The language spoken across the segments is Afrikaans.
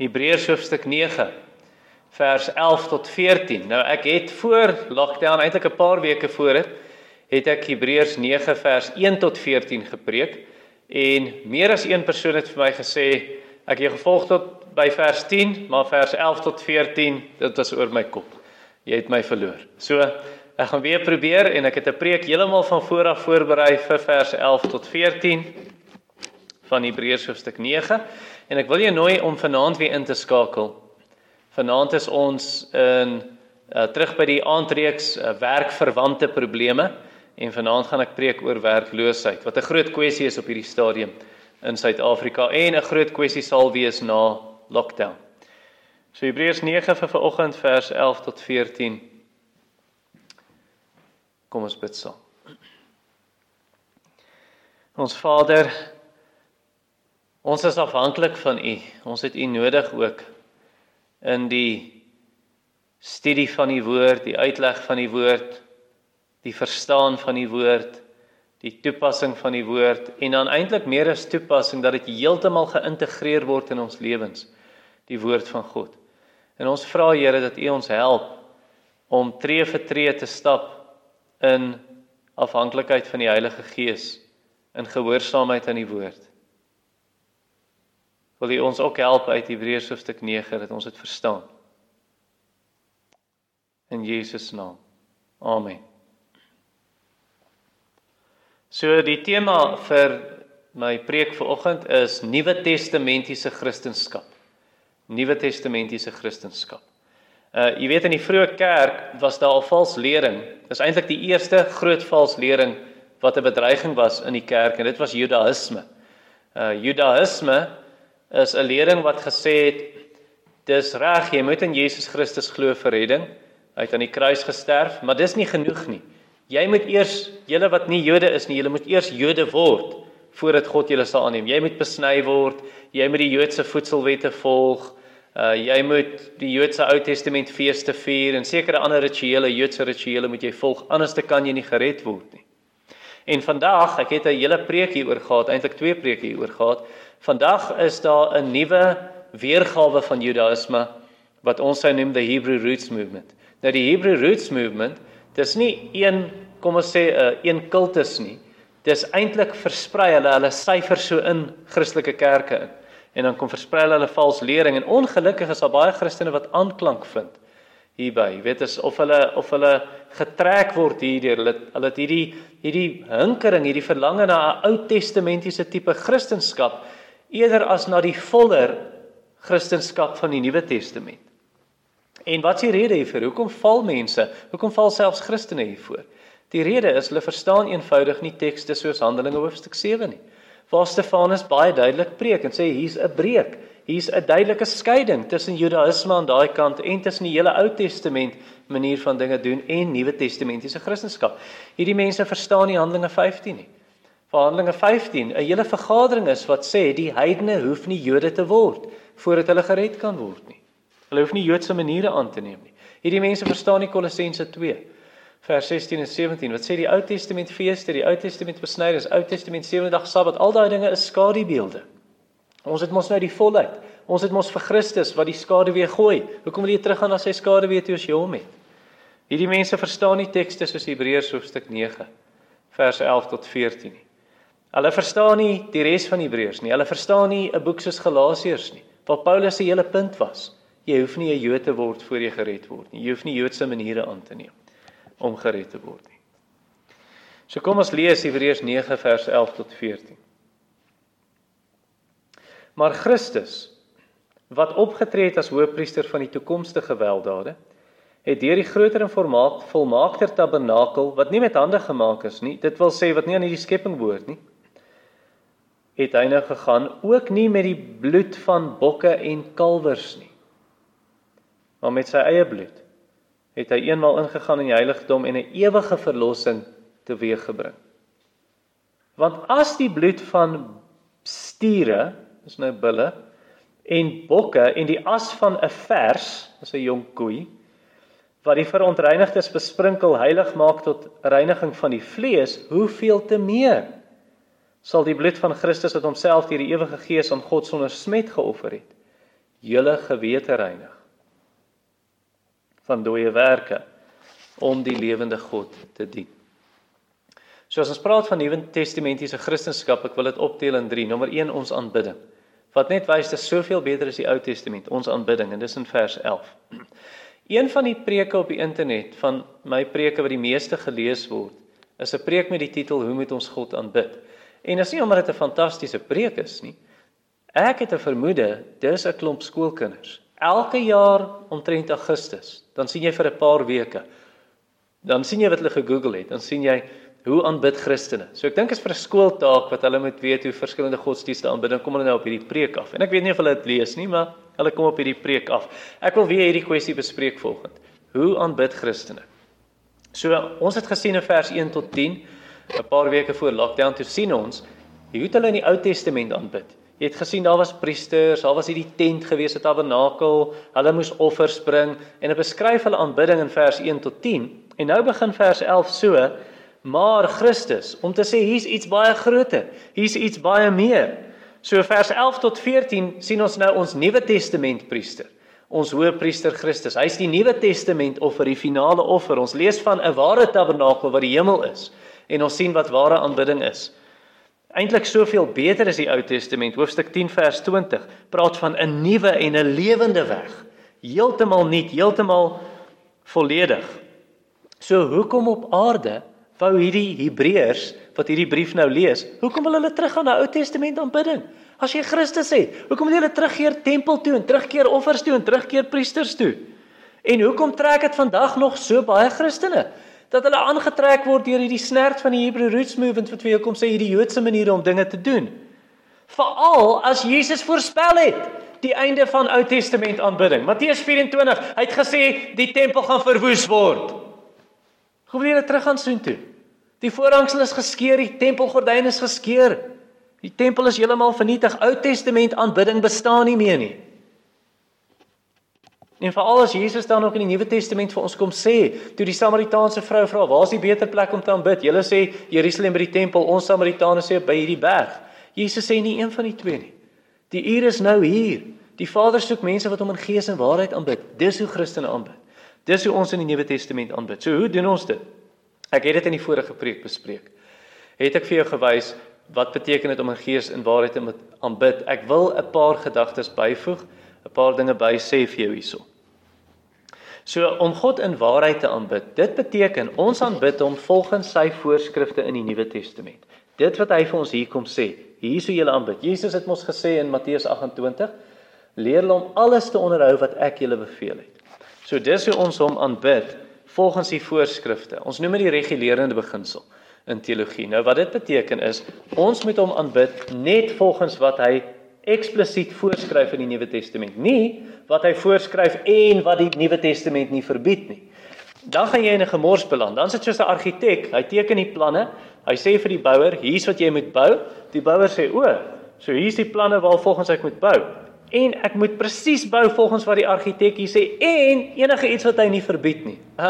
Hebreërs hoofstuk 9 vers 11 tot 14. Nou ek het voor lockdown eintlik 'n paar weke voor dit het ek Hebreërs 9 vers 1 tot 14 gepreek en meer as een persoon het vir my gesê ek het gevolg tot by vers 10, maar vers 11 tot 14 dit was oor my kop. Jy het my verloor. So ek gaan weer probeer en ek het 'n preek heeltemal van voor af voorberei vir vers 11 tot 14 van Hebreërs hoofstuk 9 en ek wil jou nooi om vanaand weer in te skakel. Vanaand is ons in uh, terug by die aandreeks uh, werkverwante probleme en vanaand gaan ek preek oor werkloosheid wat 'n groot kwessie is op hierdie stadium in Suid-Afrika en 'n groot kwessie sal wees na lockdown. So Hebreërs 9 vir vanoggend vers 11 tot 14. Kom ons bid saam. Ons Vader, Ons is afhanklik van U. Ons het U nodig ook in die studie van die woord, die uitleg van die woord, die verstaan van die woord, die toepassing van die woord en dan eintlik meer as toepassing dat dit heeltemal geïntegreer word in ons lewens, die woord van God. En ons vra Here dat U ons help om tree vir tree te stap in afhanklikheid van die Heilige Gees in gehoorsaamheid aan die woord wil U ons ook help uit Hebreërs hoofstuk 9 dat ons dit verstaan. In Jesus naam. Amen. So die tema vir my preek vanoggend is Nuwe Testamentiese Christendom. Nuwe Testamentiese Christendom. Uh jy weet in die vroeë kerk was daar al vals lering. Dis eintlik die eerste groot vals lering wat 'n bedreiging was in die kerk en dit was Judaïsme. Uh Judaïsme is 'n lering wat gesê het dis reg, jy moet in Jesus Christus glo vir redding. Hy het aan die kruis gesterf, maar dis nie genoeg nie. Jy moet eers, julle wat nie Jode is nie, julle moet eers Jode word voordat God julle sal aanneem. Jy moet besny word, jy moet die Joodse voedselwette volg. Uh jy moet die Joodse Ou Testament feeste vier en sekere ander rituele, Joodse rituele moet jy volg, anders te kan jy nie gered word nie. En vandag, ek het 'n hele preek hieroor gehad, eintlik twee preke hieroor gehad. Vandag is daar 'n nuwe weergawe van Judaïsme wat ons sou noem the Hebrew Roots Movement. Nou die Hebrew Roots Movement, dis nie een kom ons sê 'n uh, een kultus nie. Dis eintlik versprei hulle hulle syfer so in Christelike kerke in. En dan kom versprei hulle vals lering en ongelukkig is daar baie Christene wat aanklank vind hierby. Jy weet as of hulle of hulle getrek word hierdeur hulle hulle het hierdie hierdie hinkering, hierdie verlange na 'n Ou Testamentiese tipe Christendom eerder as na die voller Christendom van die Nuwe Testament. En wat is die rede hiervoor? Hoekom val mense? Hoekom val selfs Christene hiervoor? Die rede is hulle verstaan eenvoudig nie tekste soos Handelinge hoofstuk 7 nie. Waar Stefanus baie duidelik preek en sê hier's 'n breek. Hier's 'n duidelike skeiding tussen Judaïsme aan daai kant en tussen die hele Ou Testament manier van dinge doen en Nuwe Testamentiese Christendom. Hierdie mense verstaan nie Handelinge 15 nie. Verhandelinge 15, 'n hele vergadering is wat sê die heidene hoef nie Jode te word voordat hulle gered kan word nie. Hulle hoef nie Joodse maniere aan te neem nie. Hierdie mense verstaan nie Kolossense 2 vers 16 en 17 wat sê die Ou Testament feeste, die Ou Testament besnydings, Ou Testament sewe dag Sabbat, al daai dinge is skadubeelde. Ons het mos nou die volheid. Ons het mos vir Christus wat die skade weer gooi. Hoekom wil jy teruggaan na sy skade weer toe as jy hom het? Hierdie mense verstaan nie tekste soos Hebreërs hoofstuk 9 vers 11 tot 14 nie. Hulle verstaan nie die res van Hebreërs nie. Hulle verstaan nie 'n boek soos Galasiërs nie. Waar Paulus se hele punt was, jy hoef nie 'n Jood te word voor jy gered word nie. Jy hoef nie Joodse maniere aan te neem om gered te word nie. So kom ons lees Hebreërs 9 vers 11 tot 14. Maar Christus wat opgetree het as hoëpriester van die toekomstige weldade het deur die groter en volmaakter tabernakel wat nie met hande gemaak is nie dit wil sê wat nie aan hierdie skepping behoort nie het hy nou gegaan ook nie met die bloed van bokke en kalwers nie maar met sy eie bloed het hy eenmaal ingegaan in die heiligdom en 'n ewige verlossing teweeggebring. Want as die bloed van stiere is nou bulle en bokke en die as van 'n vers is 'n jong koei wat die verontreinigdes besprinkel heilig maak tot reiniging van die vlees hoeveel te meer sal die bloed van Christus wat homself deur die ewige Gees aan God sonder smet geoffer het, julle gewete reinig van dooie werke om die lewende God te dien. So as ons praat van Nuwe Testamentiese Christendom, ek wil dit opdeel in 3. Nommer 1 ons aanbidding. Wat net wys dat soveel beter as die Ou Testament, ons aanbidding en dis in vers 11. Een van die preke op die internet van my preke wat die meeste gelees word, is 'n preek met die titel Hoe moet ons God aanbid? En dis nie omdat dit 'n fantastiese preek is nie. Ek het 'n vermoede dis 'n klomp skoolkinders. Elke jaar omtrent Augustus, dan sien jy vir 'n paar weke dan sien jy wat hulle gegoogel het. Dan sien jy hoe aanbid Christene. So ek dink is vir 'n skooltaak wat hulle moet weet hoe verskillende godsdienste aanbid. Dan kom hulle nou op hierdie preek af. En ek weet nie of hulle dit lees nie, maar hulle kom op hierdie preek af. Ek wil weer hierdie kwessie bespreek volgende. Hoe aanbid Christene? So ons het gesien in vers 1 tot 10, 'n paar weke voor lockdown, toe sien ons hoe het hulle in die Ou Testament aanbid. Jy het gesien daar was priesters, daar was hierdie tent gewees, 'n tabernakel, hulle moes offers bring en dit beskryf hulle aanbidding in vers 1 tot 10. En nou begin vers 11 so, maar Christus om te sê hier's iets baie groter. Hier's iets baie meer. So vers 11 tot 14 sien ons nou ons Nuwe Testament priester. Ons Hoëpriester Christus. Hy's die Nuwe Testament offer, die finale offer. Ons lees van 'n ware tabernakel wat die hemel is en ons sien wat ware aanbidding is. Eintlik soveel beter as die Ou Testament. Hoofstuk 10 vers 20 praat van 'n nuwe en 'n lewende weg. Heeltemal nuut, heeltemal volledig. So hoekom op aarde wou hierdie Hebreërs wat hierdie brief nou lees, hoekom wil hulle teruggaan na Ou Testament aanbidding? As jy Christus het, hoekom wil hulle terugkeer tempel toe en terugkeer offers toe en terugkeer priesters toe? En hoekom trek dit vandag nog so baie Christene dat hulle aangetrek word deur hierdie snert van die Hebrew Roots Movement wat vir jou kom sê hierdie Joodse maniere om dinge te doen? Veral as Jesus voorspel het die einde van Ou Testament aanbidding. Matteus 24, hy het gesê die tempel gaan verwoes word. Hoe wil jy terug gaan soontoe? Die voorhangsel is geskeur, die tempelgordyn is geskeur. Die tempel is heeltemal vernietig. Ou Testament aanbidding bestaan nie meer nie. En veral as Jesus dan ook in die Nuwe Testament vir ons kom sê, toe die Samaritaanse vrou vra, "Waar is die beter plek om te aanbid?" Julle sê Jerusalem by die tempel, ons Samaritane sê by hierdie berg. Jesus sê nie een van die twee nie. Die uur is nou hier. Die Vader soek mense wat hom in gees en waarheid aanbid. Dis hoe Christene aanbid. Dis hoe ons in die Nuwe Testament aanbid. So hoe doen ons dit? Ek het dit in die vorige preek bespreek. Het ek vir jou gewys wat beteken dit om in gees en waarheid te aanbid? Ek wil 'n paar gedagtes byvoeg, 'n paar dinge by sê vir jou hierso. So om God in waarheid te aanbid, dit beteken ons aanbid hom volgens sy voorskrifte in die Nuwe Testament. Dit wat hy vir ons hier kom sê, hier sou jy aanbid. Jesus het mos gesê in Matteus 28, leer hulle om alles te onderhou wat ek julle beveel het. So dis hoe ons hom aanbid volgens die voorskrifte. Ons noem dit die regulerende beginsel in teologie. Nou wat dit beteken is ons moet hom aanbid net volgens wat hy eksplisiet voorskryf in die Nuwe Testament, nie wat hy voorskryf en wat die Nuwe Testament nie verbied nie. Dan gaan jy in 'n gemors beland. Dan sit jy soos 'n argitek, hy teken die planne, hy sê vir die bouer, hier's wat jy moet bou. Die bouer sê, "O, so hier's die planne waarvolgens ek moet bou." en ek moet presies bou volgens wat die argitek hier sê en enige iets wat hy nie verbied nie.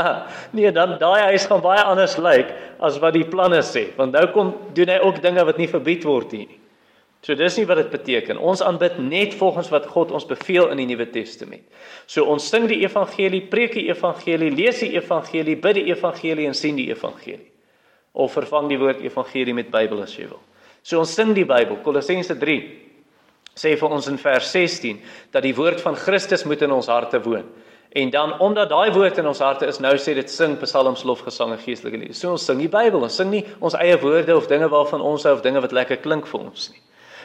Nee, dan daai huis gaan baie anders lyk as wat die planne sê, want nou kom doen hy ook dinge wat nie verbied word hier nie. So dis nie wat dit beteken. Ons aanbid net volgens wat God ons beveel in die Nuwe Testament. So ons sing die evangelie, preek die evangelie, lees die evangelie, bid die evangelie en sien die evangelie. Of vervang die woord evangelie met Bybel as jy wil. So ons sing die Bybel, Kolossense 3 sê vir ons in vers 16 dat die woord van Christus moet in ons harte woon. En dan omdat daai woord in ons harte is, nou sê dit sing psalms, lofgesange, geestelike liedere. So ons sing die Bybel, ons sing nie ons eie woorde of dinge waarvan ons hou of dinge wat lekker klink vir ons nie.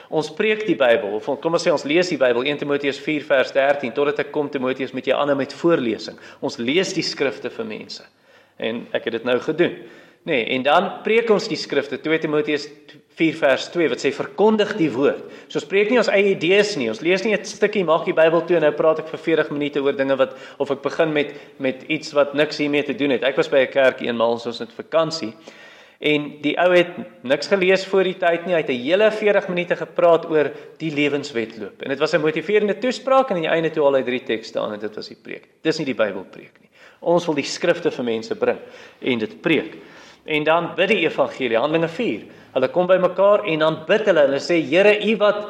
Ons preek die Bybel of kom ons sê ons lees die Bybel 1 Timoteus 4 vers 13 totdat ek kom Timoteus met jou ander met voorlesing. Ons lees die skrifte vir mense. En ek het dit nou gedoen. Nee, en dan preek ons die skrifte 2 Timoteus 4 vers 2 wat sê verkondig die woord. So ons preek nie ons eie idees nie. Ons lees nie 'n stukkie maak die Bybel toe en nou praat ek vir 40 minute oor dinge wat of ek begin met met iets wat niks hiermee te doen het. Ek was by 'n kerk eenmal ons was net vakansie. En die ou het niks gelees voor die tyd nie. Hy het 'n hele 40 minute gepraat oor die lewenswetloop. En dit was 'n motiverende toespraak en aan die einde toe al hy drie tekste aan en dit was die preek. Dis nie die Bybel preek nie. Ons wil die skrifte vir mense bring en dit preek. En dan bid die evangelie, Handelinge 4. Hulle kom bymekaar en dan bid hulle. Hulle sê Here, U wat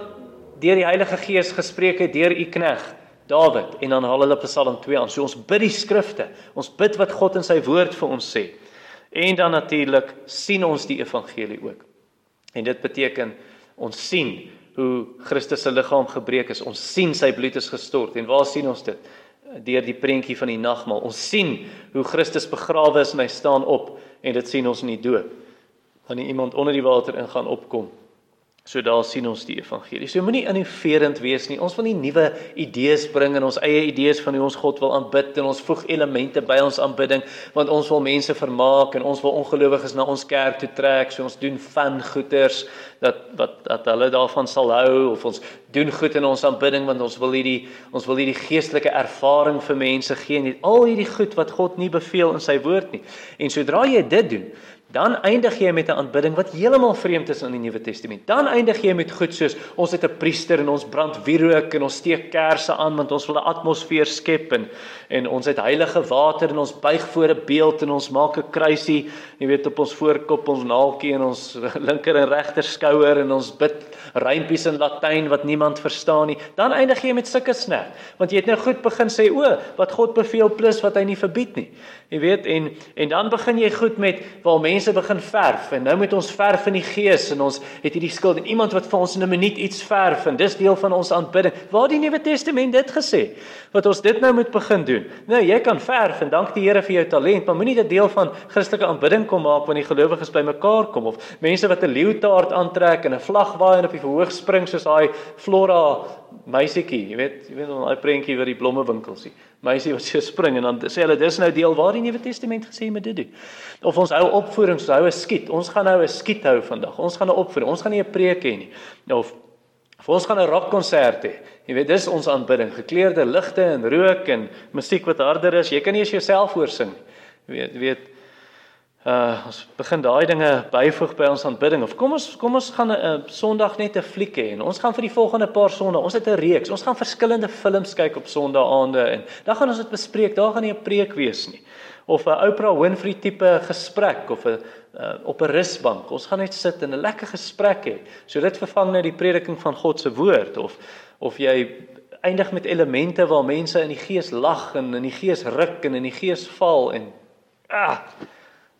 deur die Heilige Gees gespreek het deur U knegg Dawid en dan haal hulle Psalm 2 aan. So ons bid die skrifte. Ons bid wat God in sy woord vir ons sê. En dan natuurlik sien ons die evangelie ook. En dit beteken ons sien hoe Christus se liggaam gebreek is. Ons sien sy bloed is gestort. En waar sien ons dit? Deur die prentjie van die nagmaal. Ons sien hoe Christus begrawe is en hy staan op en dit sien ons in die doop. Wanneer iemand onder die water ingaan opkom So daar sien ons die evangelie. So moenie innoverend wees nie. Ons wil nie nuwe idees bring en ons eie idees van hoe ons God wil aanbid en ons voeg elemente by ons aanbidding want ons wil mense vermaak en ons wil ongelowiges na ons kerk toe trek. So ons doen van goeters dat wat dat hulle daarvan sal hou of ons doen goed in ons aanbidding want ons wil hierdie ons wil hierdie geestelike ervaring vir mense gee en al hierdie goed wat God nie beveel in sy woord nie. En sodra jy dit doen, dan eindig jy met 'n aanbidding wat heeltemal vreemd is aan die Nuwe Testament. Dan eindig jy met goed soos ons het 'n priester en ons brand wierook en ons steek kersse aan want ons wil 'n atmosfeer skep en en ons het heilige water en ons buig voor 'n beeld en ons maak 'n kruisie, jy weet op ons voorkop, ons naaltjie en ons linker en regter skouer en ons bid rympies in Latyn wat niemand verstaan nie. Dan eindig jy met sulke snak want jy het nou goed begin sê o, wat God beveel plus wat hy nie verbied nie. Jy weet en en dan begin jy goed met waar mense begin verf en nou met ons verf in die gees en ons het hierdie skuld en iemand wat vir ons in 'n minuut iets verf en dis deel van ons aanbidding. Waar die Nuwe Testament dit gesê wat ons dit nou moet begin doen. Nou jy kan verf en dank die Here vir jou talent, maar moenie dit deel van Christelike aanbidding kom maak wanneer die gelowiges bymekaar kom of mense wat 'n leeutaard aantrek en 'n vlag waai en op die verhoog spring soos daai Flora meisietjie, jy weet, jy weet daai prentjie wat die blommewinkel sien. Meisie wat so spring en dan sê hulle dis nou deel waar die Nuwe Testament gesê moet dit doen. Of ons hou opvoerings, hou 'n skiet. Ons gaan nou 'n skiet hou vandag. Ons gaan 'n opvoering. Ons gaan nie 'n preek hê nie. Of of ons gaan 'n rockkonsert hê. Jy weet, dis ons aanbidding, gekleurde ligte en rook en musiek wat harder is. Jy kan nie eens jouself hoor sing nie. Jy weet, weet Uh ons begin daai dinge byvoeg by ons aanbidding of kom ons kom ons gaan 'n uh, Sondag net 'n fliek hê en ons gaan vir die volgende paar sonde, ons het 'n reeks. Ons gaan verskillende films kyk op Sondaande en dan gaan ons dit bespreek. Daar gaan nie 'n preek wees nie. Of 'n Oprah Winfrey tipe gesprek of 'n uh, op 'n rusbank. Ons gaan net sit en 'n lekker gesprek hê. So dit vervang nou die prediking van God se woord of of jy eindig met elemente waar mense in die gees lag en in die gees ruk en in die gees val en ah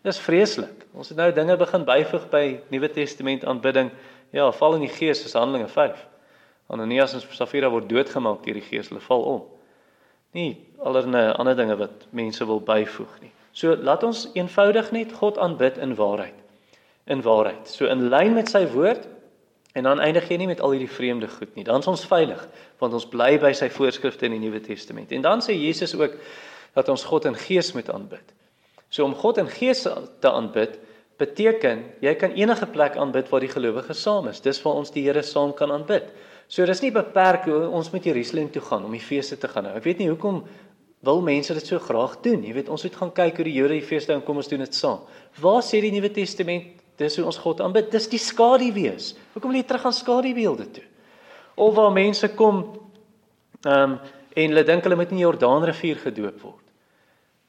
Dis vreeslik. Ons het nou dinge begin byvoeg by Nuwe Testament aanbidding. Ja, val in die gees is Handelinge 5. Ananias en Safira word doodgemaak deur die gees, hulle val om. Nie allerlei ander dinge wat mense wil byvoeg nie. So laat ons eenvoudig net God aanbid in waarheid. In waarheid. So in lyn met sy woord en dan eindig jy nie met al hierdie vreemde goed nie. Dan is ons veilig want ons bly by sy voorskrifte in die Nuwe Testament. En dan sê Jesus ook dat ons God in gees moet aanbid. So om God in gees te aanbid beteken jy kan enige plek aanbid waar die gelowiges saam is. Dis waar ons die Here saam kan aanbid. So dis nie beperk hoe ons met Jerusalem toe gaan om die feeste te gaan. Ek weet nie hoekom wil mense dit so graag doen. Jy weet ons moet gaan kyk hoe die Jode die feeste en kom ons doen dit saam. Waar sê die Nuwe Testament dis hoe ons God aanbid? Dis die skaduwees. Hoekom wil jy terug gaan skaduweelde toe? Of waar mense kom ehm um, en hulle dink hulle moet in die Jordaanrivier gedoop word.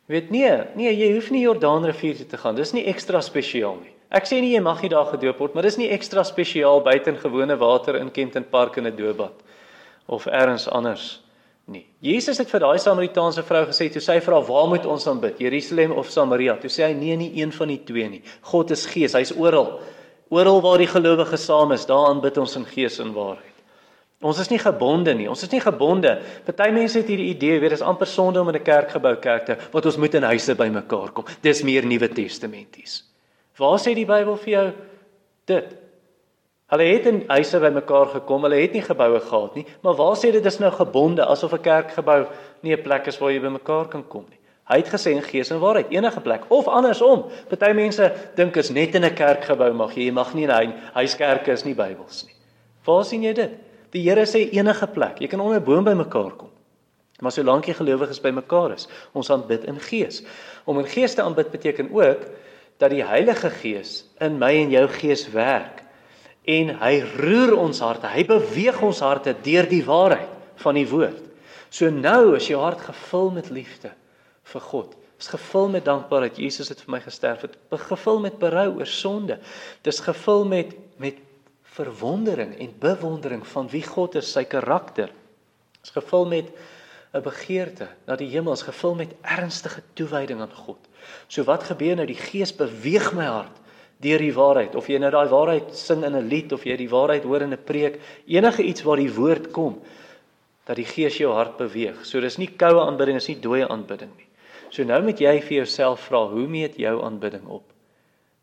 Jy weet nee, nee, jy hoef nie Jordaanrivier toe te gaan. Dis nie ekstra spesiaal nie. Ek sê nie jy mag nie daar gedoop word, maar dis nie ekstra spesiaal buite in gewone water in Kenton Park in 'n doopbad of elders anders nie. Jesus het vir daai Samaritaanse vrou gesê toe sy vra waar moet ons aanbid? Jerusalem of Samaria? Toe sê hy nee, nie een van die twee nie. God is gees, hy's oral. Oral waar die gelowiges saam is, daar aanbid ons in gees en waarheid. Ons is nie gebonde nie. Ons is nie gebonde. Party mense het hierdie idee, weet, dis amper sonde om in 'n kerkgebou kerk te, wat ons moet in huise bymekaar kom. Dis meer Nuwe Testamenties. Waar sê die Bybel vir jou dit? Hulle het in huise bymekaar gekom. Hulle het nie geboue gehad nie, maar waar sê dit dis nou gebonde asof 'n kerkgebou nie 'n plek is waar jy bymekaar kan kom nie? Hy het gesê in gees en waarheid enige plek of andersom. Party mense dink is net in 'n kerkgebou mag jy, jy mag nie in 'n huiskerke is nie Bybels nie. Waar sien jy dit? Die Here sê enige plek. Jy kan onder 'n boom bymekaar kom. Maar solank jy gelowiges bymekaar is, ons aanbid in gees. Om in gees te aanbid beteken ook dat die Heilige Gees in my en jou gees werk en hy roer ons harte. Hy beweeg ons harte deur die waarheid van die woord. So nou is jou hart gevul met liefde vir God. Is gevul met dankbaarheid. Jesus het vir my gesterf. Het gevul met berou oor sonde. Dis gevul met met verwondering en bewondering van wie God is, sy karakter. Is gevul met 'n begeerte na die hemels gevul met ernstige toewyding aan God. So wat gebeur nou? Die Gees beweeg my hart deur die waarheid. Of jy nou daai waarheid sing in 'n lied of jy die waarheid hoor in 'n preek, enige iets waar die woord kom, dat die Gees jou hart beweeg. So dis nie koue aanbidding, dis nie dooie aanbidding nie. So nou moet jy vir jouself vra, hoe meet jou aanbidding op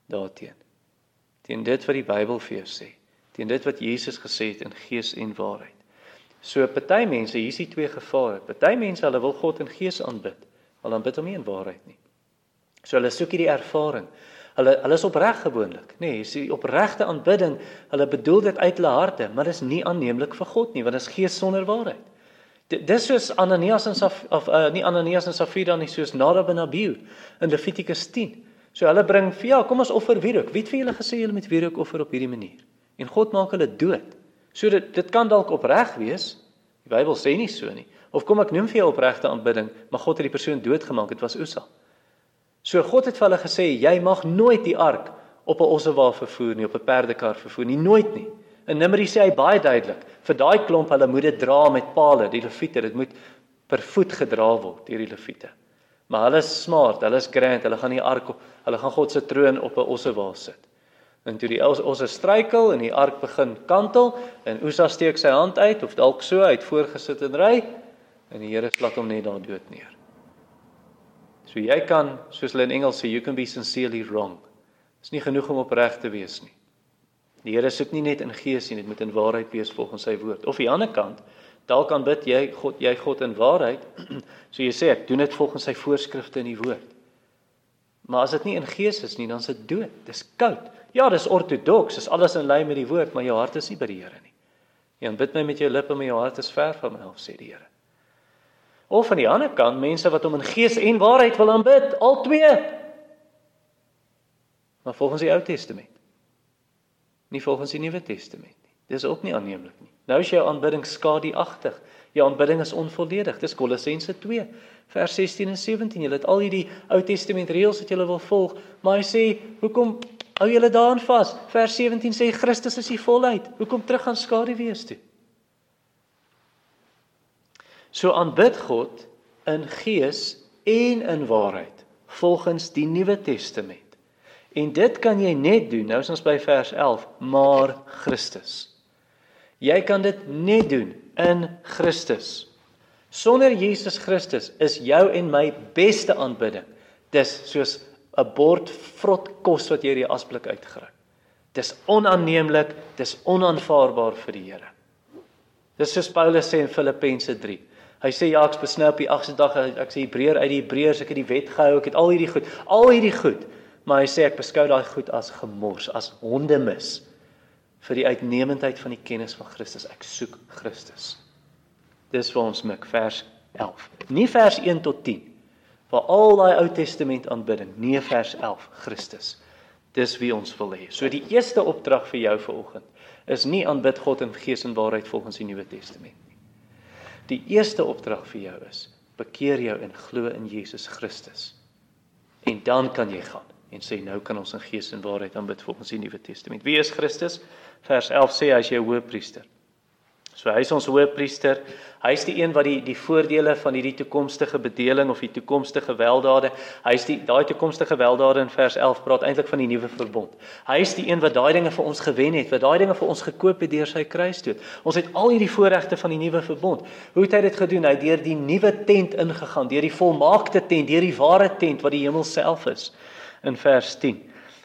daarteen? Teen dit wat die Bybel vir jou sê, teen dit wat Jesus gesê het in gees en waarheid. So party mense, hier is die twee gevare. Party mense, hulle wil God in gees aanbid, maar dan bid hom nie in waarheid nie. So hulle soek hierdie ervaring. Hulle hulle is opreg gewoonlik, nê? Nee, is die opregte aanbidding. Hulle bedoel dit uit hulle harte, maar dit is nie aanneemlik vir God nie, want dit is gees sonder waarheid. Dis soos Ananias en Saf of uh, nie Ananias en Safira nie, soos Nadab en Abihu in Levitikus 10. So hulle bring vir ja, kom ons offer wierook. Wie het vir julle gesê julle moet wierook offer op hierdie manier? En God maak hulle dood. So dit dit kan dalk opreg wees. Die Bybel sê nie so nie. Of kom ek noem vir jou opregte aanbidding, maar God het die persoon doodgemaak. Dit was Usa. So God het vir hulle gesê jy mag nooit die ark op 'n ossewa vervoer nie, op 'n perdekar vervoer nie, nooit nie. In Numeri sê hy baie duidelik, vir daai klomp hulle moet dit dra met palle, die leviete, dit moet per voet gedra word deur die leviete. Maar hulle is smart, hulle is grand, hulle gaan die ark, hulle gaan God se troon op 'n ossewa sit. En toe die osse struikel en die ark begin kantel en Usa steek sy hand uit of dalk so uit voorgesit en ry en die Here slat hom net daar dood neer. So jy kan, soos hulle in Engels sê, you can be sincerely wrong. Dit is nie genoeg om opreg te wees nie. Die Here soek nie net in gees nie, dit moet in waarheid wees volgens sy woord. Of aan die ander kant, dalk kan bid jy God, jy God in waarheid. so jy sê ek doen dit volgens sy voorskrifte in die woord. Maar as dit nie in gees is nie, dan is dit dood. Dis koud. Ja, dis ortodoks, is alles in lyn met die woord, maar jou hart is nie by die Here nie. Jy aanbid my met jou lippe, maar jou hart is ver van my, sê die Here. Of aan die ander kant, mense wat hom in gees en waarheid wil aanbid, al twee. Maar volgens die Ou Testament nie volgens die Nuwe Testament nie. Dis ook nie aanneemlik nie. Nou is jou aanbidding skadeagtig. Jou aanbidding is onvolledig. Dis Kolossense 2 vers 16 en 17. Jy het al hierdie Ou Testament reëls wat jy wil volg, maar hy sê, "Hoekom hou julle daaraan vas?" Vers 17 sê Christus is die volheid. Hoekom terug gaan skade wees toe? So aanbid God in gees en in waarheid volgens die Nuwe Testament. En dit kan jy net doen. Nou is ons by vers 11, maar Christus. Jy kan dit net doen in Christus. Sonder Jesus Christus is jou en my beste aanbidding. Dis soos 'n bord vrot kos wat jy uit die asblik uitgry. Dis onaanneemlik, dis onaanvaarbaar vir die Here. Dis soos Paulus sê in Filippense 3. Hy sê ja, ek besnou op die 8de dag, ek sê Hebreër uit die Hebreërs, ek het die wet gehou, ek het al hierdie goed, al hierdie goed maar hy sê ek beskou daai goed as gemors, as hondemis vir die uitnemendheid van die kennis van Christus. Ek soek Christus. Dis vir ons mik vers 11. Nie vers 1 tot 10 waar al daai Ou Testament aanbidding, nie vers 11 Christus. Dis wie ons wil hê. So die eerste opdrag vir jou vanoggend is nie aanbid God in gees en waarheid volgens die Nuwe Testament nie. Die eerste opdrag vir jou is bekeer jou en glo in Jesus Christus. En dan kan jy gaan en sê nou kan ons in gees en waarheid aanbid volgens die Nuwe Testament. Wie is Christus? Vers 11 sê hy is jou hoëpriester. So hy is ons hoëpriester. Hy is die een wat die die voordele van hierdie toekomstige bedeling of die toekomstige weldade, hy is die daai toekomstige weldade in vers 11 praat eintlik van die nuwe verbond. Hy is die een wat daai dinge vir ons gewen het, wat daai dinge vir ons gekoop het deur sy kruisdood. Ons het al hierdie voorregte van die nuwe verbond. Hoe het hy dit gedoen? Hy het deur die nuwe tent ingegaan, deur die volmaakte tent, deur die ware tent wat die hemel self is in vers 10.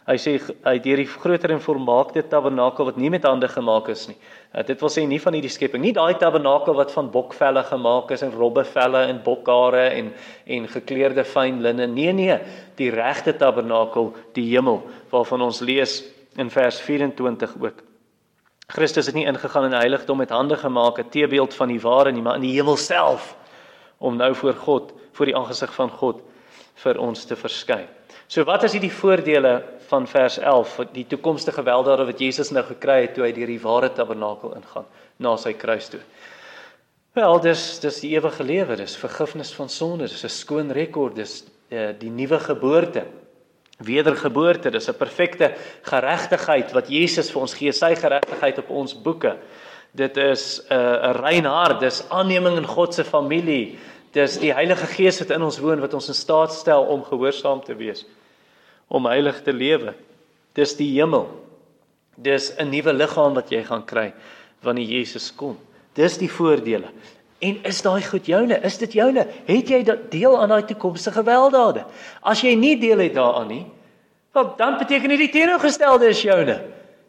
Hy sê hy deur die groter en volmaakte tabernakel wat nie met hande gemaak is nie. Uh, dit wil sê nie van hierdie skepping, nie daai tabernakel wat van bokvelle gemaak is en robbevelle en bokhare en en gekleurde fyn linne. Nee nee, die regte tabernakel, die hemel waarvan ons lees in vers 24 ook. Christus het nie ingegaan in die heiligdom met hande gemaak, 'n teebeeld van die ware nie, maar in die hemel self om nou voor God, voor die aangesig van God vir ons te verskyn. So wat is die voordele van vers 11 vir die toekomstige weldade wat Jesus nou gekry het toe hy deur die ware tabernakel ingaan na sy kruisdood? Wel, dis dis die ewige lewe, dis vergifnis van sonde, dis 'n skoon rekord, dis uh, die nuwe geboorte. Wedergeboorte, dis 'n perfekte geregtigheid wat Jesus vir ons gee, sy geregtigheid op ons boeke. Dit is 'n uh, rein hart, dis aanneming in God se familie. Dis die Heilige Gees wat in ons woon wat ons in staat stel om gehoorsaam te wees, om heilig te lewe. Dis die hemel. Dis 'n nuwe liggaam wat jy gaan kry wanneer Jesus kom. Dis die voordele. En is daai goed joune? Is dit joune? Het jy deel aan daai toekomstige weldade? As jy nie deel het daaraan nie, dan beteken dit die teenoorgestelde is joune.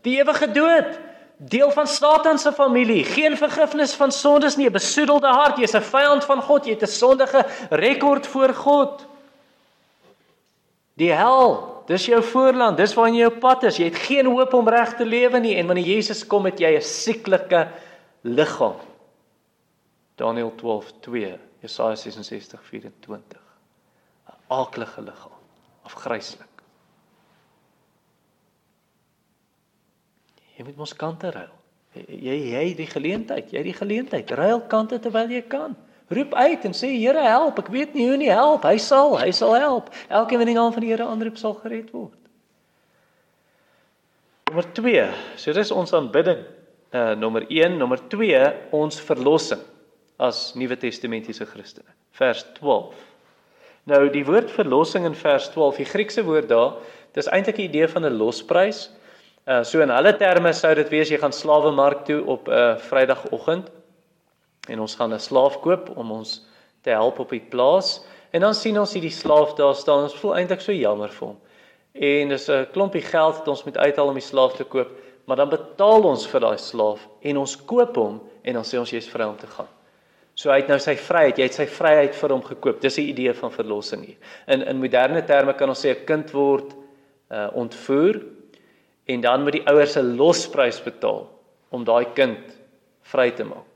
Die ewige dood. Deel van Satan se familie, geen vergifnis van sondes nie, 'n besoedelde hart, jy's 'n vyand van God, jy het 'n sondige rekord voor God. Die hel, dis jou voorland, dis waar jy op pad is. Jy het geen hoop om reg te lewe nie en wanneer Jesus kom, het jy 'n sieklike liggaam. Daniël 12:2, Jesaja 66:24. 'n Aaklige liggaam, afgryslik. Jy moet mos kante ruil. Jy jy die geleentheid, jy die geleentheid. Ruil kante terwyl jy kan. Roep uit en sê Here help, ek weet nie hoe nie help. Hy sal, hy sal help. Elkeen wat die naam van die Here aanroep sal gered word. Nommer 2. So dis ons aanbidding. Uh nommer 1, nommer 2, ons verlossing as Nuwe Testamentiese Christene. Vers 12. Nou die woord verlossing in vers 12, die Griekse woord daar, dis eintlik 'n idee van 'n losprys. Uh so in hulle terme sou dit wees jy gaan slawe mark toe op 'n uh, Vrydagoggend en ons gaan 'n slaaf koop om ons te help op die plaas en dan sien ons hierdie slaaf daar staan ons voel eintlik so jammer vir hom. En dis 'n klompie geld wat ons moet uithaal om die slaaf te koop, maar dan betaal ons vir daai slaaf en ons koop hom en dan sê ons jy's vry om te gaan. So hy het nou sy vryheid, jy het sy vryheid vir hom gekoop. Dis 'n idee van verlossing hier. In in moderne terme kan ons sê 'n kind word uh ontvoer en dan moet die ouers 'n losprys betaal om daai kind vry te maak.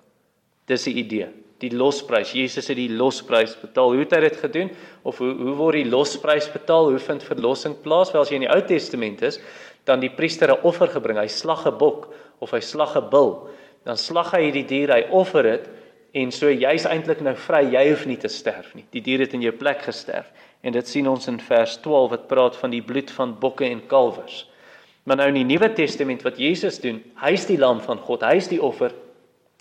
Dis die idee, die losprys. Jesus het die losprys betaal. Hoe het hy dit gedoen? Of hoe hoe word die losprys betaal? Hoe vind verlossing plaas? Wel as jy in die Ou Testament is, dan die priester 'n offer gebring. Hy slag 'n bok of hy slag 'n bul. Dan slag hy hierdie dier, hy offer dit en so jy's eintlik nou vry. Jy hoef nie te sterf nie. Die dier het in jou plek gesterf. En dit sien ons in vers 12 wat praat van die bloed van bokke en kalwers. Maar nou in die Nuwe Testament wat Jesus doen, hy's die lam van God, hy's die offer.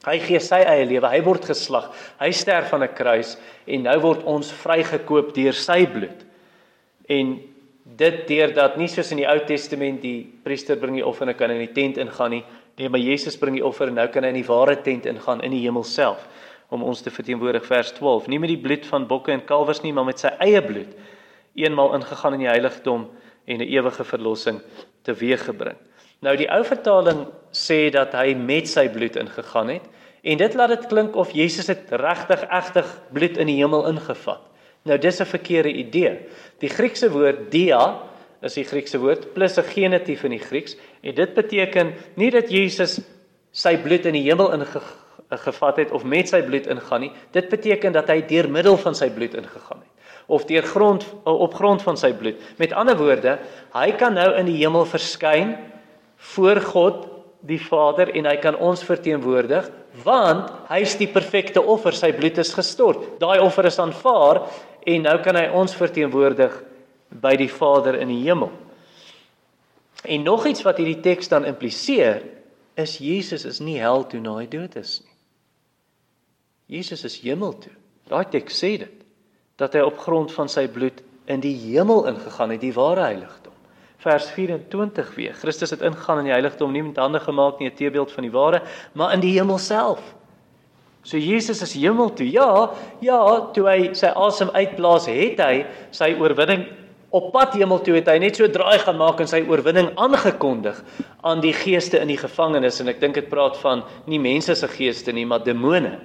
Hy gee sy eie lewe, hy word geslag, hy sterf aan 'n kruis en nou word ons vrygekoop deur sy bloed. En dit deurdat nie soos in die Ou Testament die priester bring die offer en kan in die tent ingaan nie, nee, maar Jesus bring die offer en nou kan hy in die ware tent ingaan in die hemel self om ons te verteenwoordig vers 12. Nie met die bloed van bokke en kalwers nie, maar met sy eie bloed eenmal ingegaan in die heiligdom en 'n ewige verlossing teweeggebring. Nou die ou vertaling sê dat hy met sy bloed ingegaan het en dit laat dit klink of Jesus het regtig egtig bloed in die hemel ingevat. Nou dis 'n verkeerde idee. Die Griekse woord dia is die Griekse woord plus 'n genitief in die Grieks en dit beteken nie dat Jesus sy bloed in die hemel ingevat het of met sy bloed ingaan nie. Dit beteken dat hy deur middel van sy bloed ingegaan het of deur grond op grond van sy bloed. Met ander woorde, hy kan nou in die hemel verskyn voor God die Vader en hy kan ons verteenwoordig want hy's die perfekte offer, sy bloed is gestort. Daai offer is aanvaar en nou kan hy ons verteenwoordig by die Vader in die hemel. En nog iets wat hierdie teks dan impliseer is Jesus is nie hel toe na hy dood is nie. Jesus is hemel toe. Daai teks sê dit dat hy op grond van sy bloed in die hemel ingegaan het, die ware heiligdom. Vers 24 weer. Christus het ingegaan in die heiligdom nie met hande gemaak nie, 'n teebeeld van die ware, maar in die hemel self. So Jesus is hemel toe. Ja, ja, toe hy sy asem uitblaas, het hy sy oorwinning op pad hemel toe het hy net so draai gaan maak en sy oorwinning aangekondig aan die geeste in die gevangenis en ek dink dit praat van nie mense se geeste nie, maar demone.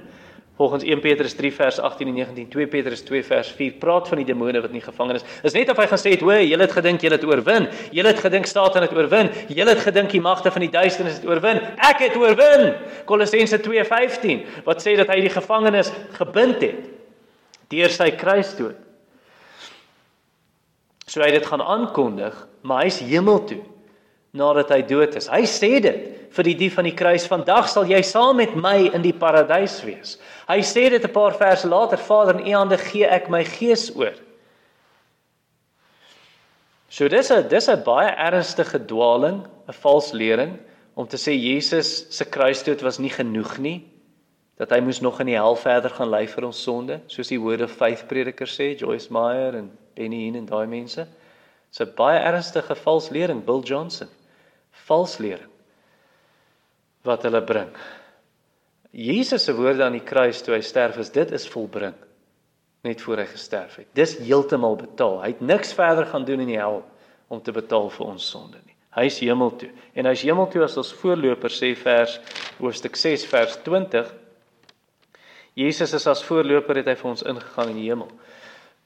Volgens 1 Petrus 3 vers 18 en 19, 2 Petrus 2 vers 4 praat van die demone wat in die gevangenis is. Is net of hy gesê het, "Hoë, julle het gedink julle het oorwin. Julle het gedink Satan het oorwin. Julle het gedink die magte van die duisternis het oorwin. Ek het oorwin." Kolossense 2:15 wat sê dat hy die gevangenis gebind het deur sy kruisdood. So hy het dit gaan aankondig, maar hy's hemel toe nadat hy dood is. Hy sê dit vir die dief van die kruis, vandag sal jy saam met my in die paradys wees. Hy sê dit 'n paar verse later, Vader, in U hande gee ek my gees oor. So dis 'n dis 'n baie ernstige dwaaling, 'n vals lering om te sê Jesus se kruisdood was nie genoeg nie. dat hy moes nog in die hel verder gaan ly vir ons sonde, soos die Word of Faith prediker sê, Joyce Meyer en Benny Hinn en daai mense. Dit's 'n baie ernstige valslering, Bill Johnson. Valslering wat hulle bring. Jesus se woorde aan die kruis toe hy sterf is dit is volbring net voor hy gesterf het. Dis heeltemal betaal. Hy het niks verder gaan doen in die hel om te betaal vir ons sonde nie. Hy is hemel toe. En hy is hemel toe as ons voorloper sê vers hoofstuk 6 vers 20 Jesus is as voorloper het hy vir ons ingegaan in die hemel.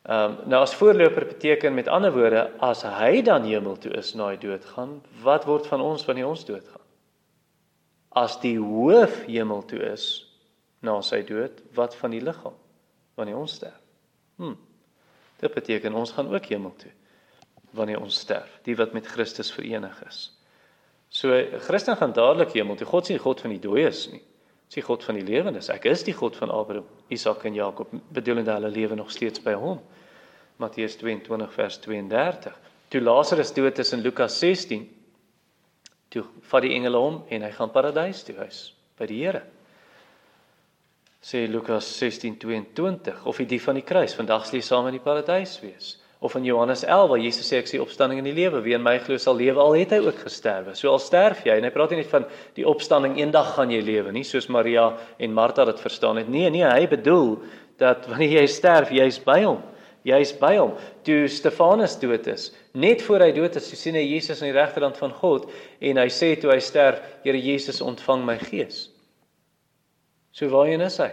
Ehm um, nou as voorloper beteken met ander woorde as hy dan hemel toe is na hy dood gaan, wat word van ons wanneer ons dood gaan? As die hoof hemel toe is na sy dood, wat van die liggaam wanneer ons sterf? Hm. Dit beteken ons gaan ook hemel toe wanneer ons sterf, die wat met Christus verenig is. So Christen gaan dadelik hemel toe. God sien God van die dooies nie is die God van die lewendes. Ek is die God van Abraham, Isak en Jakob, bedoelende hulle lewe nog steeds by hom. Matteus 22 vers 32. Toe Lazarus dood is in Lukas 16, toe vat die engele hom en hy gaan paradys toe huis by die Here. Sê Lukas 16:22 of die van die kruis, vandag sal jy saam in die paradys wees of in Johannes 11 waar Jesus sê ek is die opstanding en die lewe. Wie in my glo sal lewe. Al het hy ook gesterwe. So al sterf jy en hy praat nie net van die opstanding eendag gaan jy lewe nie soos Maria en Martha dit verstaan het. Nee nee hy bedoel dat wanneer jy sterf jy's by hom. Jy's by hom. Toe Stefanus dood is net voor hy dood is sien hy Jesus aan die regterkant van God en hy sê toe hy sterf Here Jesus ontvang my gees. So waarheen is hy?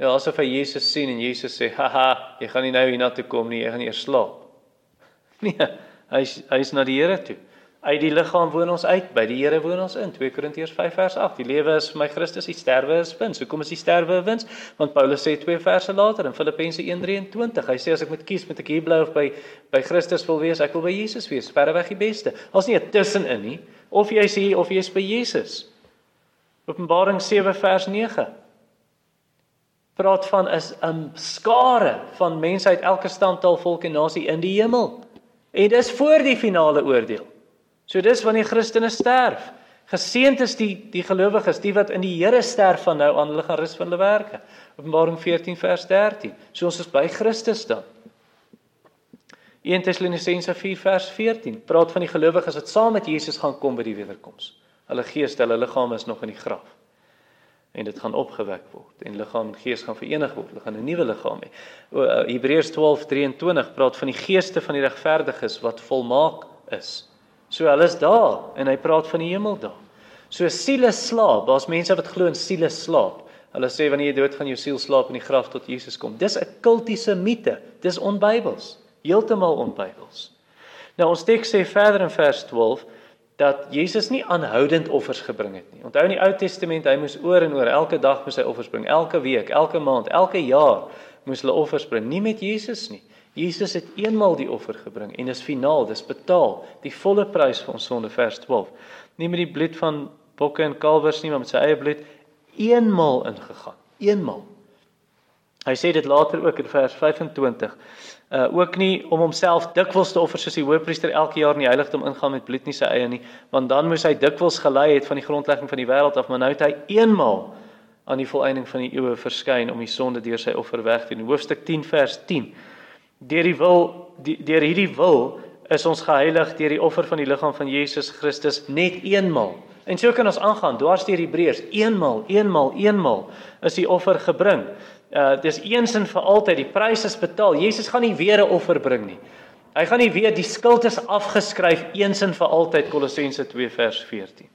Ja, asof hy Jesus sien en Jesus sê, "Haha, jy gaan nie nou hiernatoe kom nie, jy gaan eers slaap." Nee, hy's hy's na die Here toe. Uit die liggaam woon ons uit, by die Here woon ons in. 2 Korintiërs 5 vers 8. Die lewe is vir my Christus, die sterwe is wins. Hoekom is die sterwe wins? Want Paulus sê twee verse later in Filippense 1:23, hy sê as ek moet kies met ek hier bly of by by Christus wil wees, ek wil by Jesus wees, verreweg die beste. Daar's nie tussenin nie. Of jy's hier of jy's by Jesus. Openbaring 7 vers 9 praat van is 'n skare van mense uit elke stamtal, volk en nasie in die hemel. En dis voor die finale oordeel. So dis wanneer Christene sterf. Geseënd is die die gelowiges, die wat in die Here sterf van nou aan hulle gaan rus van hulle werke. Openbaring 14 vers 13. So ons is by Christus dan. 1 Tessalonisense 4 vers 14 praat van die gelowiges wat saam met Jesus gaan kom by die wederkoms. Hulle gees, hulle liggame is nog in die graf en dit gaan opgewek word en liggaam en gees gaan verenig word. Hulle gaan 'n nuwe liggaam hê. Uh, Hebreërs 12:23 praat van die geeste van die regverdiges wat volmaak is. So hulle is daar en hy praat van die hemel daar. So siele slaap, daar's mense wat glo in siele slaap. Hulle sê wanneer jy dood gaan jou siel slaap in die graf tot Jesus kom. Dis 'n kultiese mite. Dis onbybels. Heeltemal onbybels. Nou ons teks sê verder in vers 12 dat Jesus nie aanhoudend offers gebring het nie. Onthou in die Ou Testament, hy moes oor en oor elke dag moes hy offers bring, elke week, elke maand, elke jaar moes hulle offers bring, nie met Jesus nie. Jesus het eenmal die offer gebring en dis finaal, dis betaal, die volle prys vir ons sonde vers 12. Nie met die bloed van bokke en kalwers nie, maar met sy eie bloed eenmal ingegaan, eenmal. Hy sê dit later ook in vers 25 uh ook nie om homself dikwels te offer soos die hoofpriester elke jaar in die heiligdom ingaan met bloed nie sy eie nie want dan moes hy dikwels gelei het van die grondlegging van die wêreld af maar nou het hy eenmaal aan die volëinding van die eeue verskyn om die sonde deur sy offer weg te doen. Hoofstuk 10 vers 10 deur die wil die, deur hierdie wil is ons geheilig deur die offer van die liggaam van Jesus Christus net eenmaal. En so kan ons aangaan dwars deur Hebreërs eenmaal eenmaal eenmaal is die offer gebring Uh dis eens en vir altyd die prys is betaal. Jesus gaan nie weer 'n offer bring nie. Hy gaan nie weer die skuld is afgeskryf eens en vir altyd Kolossense 2 vers 14.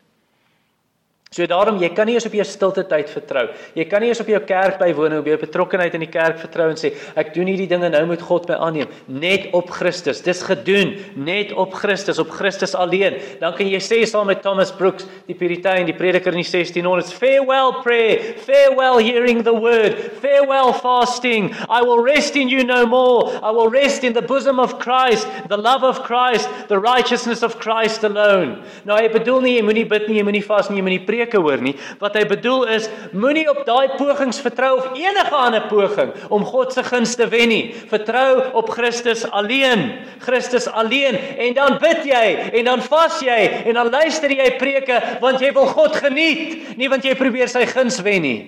So daarom jy kan nie eens op jou stilte tyd vertrou. Jy kan nie eens op jou kerk bywoon of op jou betrokkeheid in die kerk vertrou en sê ek doen hierdie dinge nou met God my aanneem net op Christus. Dis gedoen net op Christus, op Christus alleen. Dan kan jy sê saam met Thomas Brooks, die Puritein, die prediker in die 1600s, farewell prayer, farewell hearing the word, farewell fasting. I will rest in you no more. I will rest in the bosom of Christ, the love of Christ, the righteousness of Christ alone. Nou hy bedoel nie jy moenie bid nie, jy moenie vas nie, jy moenie preke hoor nie. Wat hy bedoel is, moenie op daai pogings vertrou of enige ander poging om God se guns te wen nie. Vertrou op Christus alleen. Christus alleen en dan bid jy en dan vas jy en dan luister jy preke want jy wil God geniet, nie want jy probeer sy guns wen nie.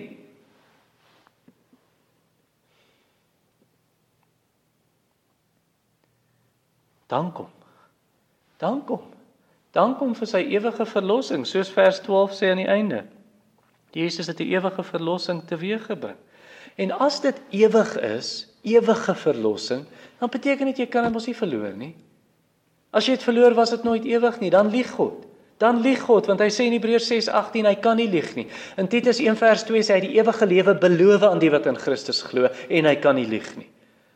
Dank hom. Dank hom. Dan kom vir sy ewige verlossing, soos vers 12 sê aan die einde. Jesus het 'n ewige verlossing teweeggebring. En as dit ewig is, ewige verlossing, dan beteken dit jy kan mos nie verloor nie. As jy dit verloor, was dit nooit ewig nie, dan lieg God. Dan lieg God want hy sê in Hebreërs 6:18 hy kan nie lieg nie. In Titus 1:2 sê hy die ewige lewe beloof aan die wat in Christus glo en hy kan nie lieg nie.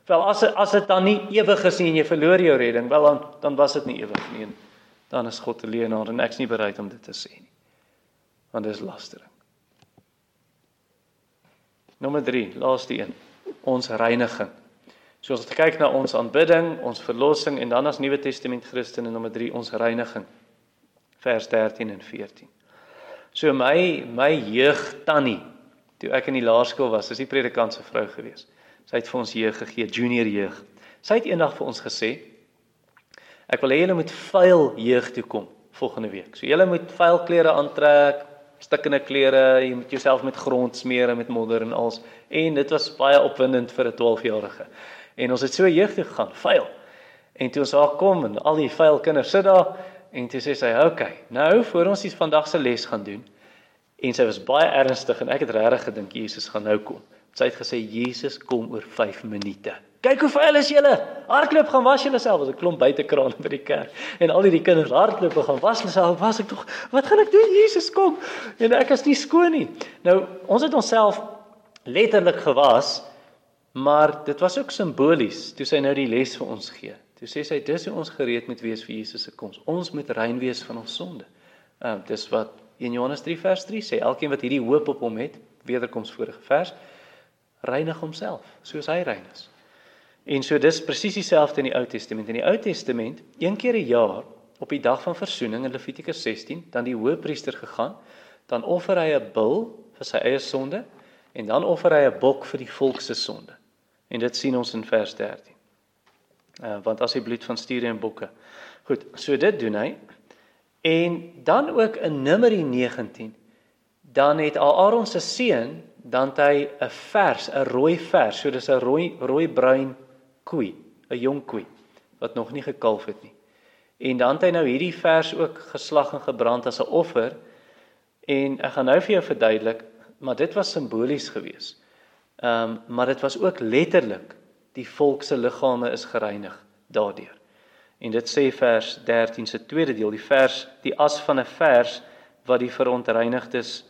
Wel as as dit dan nie ewig is nie en jy verloor jou redding, wel dan dan was dit nie ewig nie. Dan is God 'n leienaar en ek's nie bereid om dit te sê nie. Want dit is lastering. Nommer 3, laaste een. Ons reiniging. So as ons kyk na ons aanbidding, ons verlossing en dan as Nuwe Testament Christene nommer 3 ons reiniging. Vers 13 en 14. So my my jeug tannie toe ek in die laerskool was, is die predikant se vrou gewees. Sy het vir ons jeug gegee, junior jeug. Sy het eendag vir ons gesê ek wil hê julle moet vuil jeug toe kom volgende week. So julle moet vuil klere aantrek, stikkende klere, jy moet jouself met grond smeer en met modder en als en dit was baie opwindend vir 'n 12-jarige. En ons het so jeug toe gegaan, vuil. En toe ons daar kom en al die vuil kinders sit daar en toe sê sy, "Oké, okay, nou voor ons iets vandag se les gaan doen." En sy was baie ernstig en ek het regtig gedink Jesus gaan nou kom. Sy het gesê Jesus kom oor 5 minute. Kyk hoe vuil is julle. Hardloop gaan was julle self. Ons 'n klomp buitekrane by die kerk en al hierdie kinders hardloop gaan was hulle self. Was ek tog wat gaan ek doen? Jesus kom. En ek is nie skoon nie. Nou, ons het onsself letterlik gewas Maar dit was ook simbolies toe sy nou die les vir ons gee. Toe sê sy dis hoe ons gereed moet wees vir Jesus se koms. Ons moet rein wees van ons sonde. Ehm uh, dis wat in Johannes 3 vers 3 sê. Elkeen wat hierdie hoop op hom het, wederkoms vorige vers, reinig homself soos hy rein is. En so dis presies dieselfde in die Ou Testament. In die Ou Testament, een keer 'n jaar op die dag van versoening in Levitikus 16, dan die hoëpriester gegaan, dan offer hy 'n bul vir sy eie sonde en dan offer hy 'n bok vir die volk se sonde. En dit sien ons in vers 13. Uh want as hy bloed van stiere en bokke. Goed, so dit doen hy. En dan ook in Numeri 19 dan het Aaron se seun dan het hy 'n vers, 'n rooi vers. So dis 'n rooi rooi bruin koei, 'n jong koei wat nog nie gekalf het nie. En dan het hy nou hierdie vers ook geslag en gebrand as 'n offer. En ek gaan nou vir jou verduidelik, maar dit was simbolies geweest. Ehm um, maar dit was ook letterlik die volk se liggame is gereinig daardeur. En dit sê vers 13 se tweede deel, die vers die as van 'n vers wat die verontreinigdes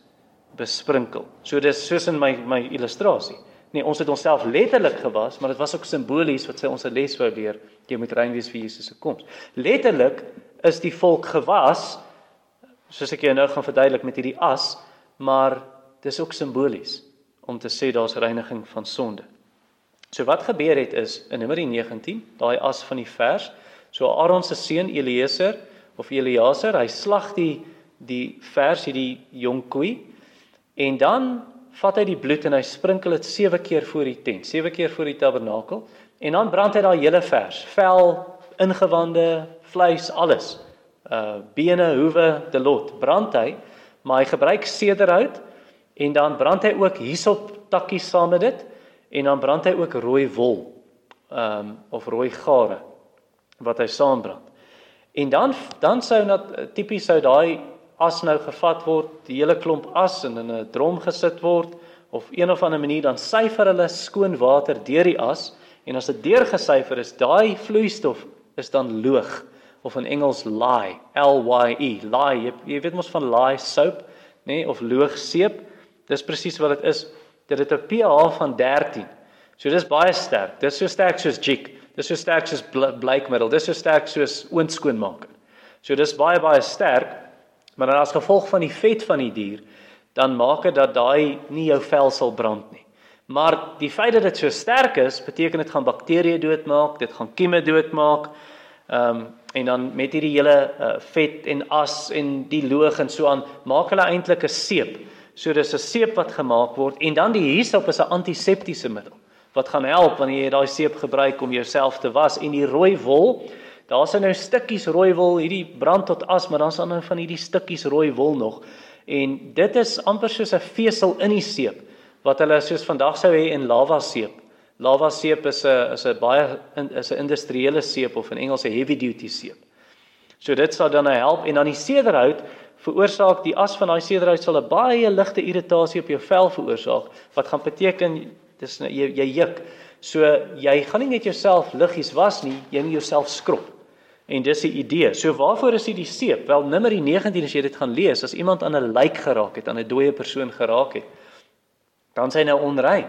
besprinkel. So dis soos in my my illustrasie. Nee, ons het onsself letterlik gewas, maar dit was ook simbolies wat sy ons 'n les wou leer. Jy moet rein wees vir Jesus se koms. Letterlik is die volk gewas soos ek jou nou gaan verduidelik met hierdie as, maar dis ook simbolies om te sê daar's reiniging van sonde. So wat gebeur het is in Numeri 19, daai as van die vers, so Aaron se seun Eliezer of Eleazar, hy slag die die vers hierdie jong koei en dan vat hy die bloed en hy sprinkel dit 7 keer voor die tent, 7 keer voor die tabernakel en dan brand hy daai hele vers, vel, ingewande, vleis, alles. Uh bene, hoewe, de lot, brand hy, maar hy gebruik sederhout En dan brand hy ook hysop takkies saam met dit en dan brand hy ook rooi wol. Um, of rooi gare wat hy saambrand. En dan dan sou dat tipies sou daai as nou gevat word, die hele klomp as in 'n drom gesit word of een of ander manier dan syfer hulle skoon water deur die as en as dit deurgesyfer is, daai vloeistof is dan loog of in Engels lye, L Y E, lye. Jy, weet mos van lye soap, nê, nee, of loogseep. Dis presies wat dit is. Dit het 'n pH van 13. So dis baie sterk. Dis so sterk soos jig. Dis so sterk soos bleikmiddel. Dis so sterk soos oondskoonmaker. So dis baie baie sterk. Maar dan as gevolg van die vet van die dier, dan maak dit dat daai nie jou vel sal brand nie. Maar die feit dat dit so sterk is, beteken dit gaan bakterieë doodmaak, dit gaan kieme doodmaak. Ehm um, en dan met hierdie hele uh, vet en as en die loog en so aan, maak hulle eintlik 'n seep. So dis 'n seep wat gemaak word en dan die hyssop is 'n antiseptiese middel wat gaan help wanneer jy daai seep gebruik om jouself te was en die rooi wol daar's nou stukkies rooi wol hierdie brand tot as maar dan's dan nou van hierdie stukkies rooi wol nog en dit is amper soos 'n vesel in die seep wat hulle soos vandag sou hê in lava seep Lava seep is 'n is 'n baie is 'n industriële seep of in Engels 'n heavy duty seep. So dit sal dan help en dan die sederhout veroorsaak die as van daai sederhout sal 'n baie ligte irritasie op jou vel veroorsaak wat gaan beteken dis jy jy juk. So jy gaan nie net jouself liggies was nie, jy moet jouself skrob. En dis die idee. So waarvoor is dit die seep? Wel Numeri 19 as jy dit gaan lees, as iemand aan 'n lijk geraak het, aan 'n dooie persoon geraak het, dan sy nou onrein.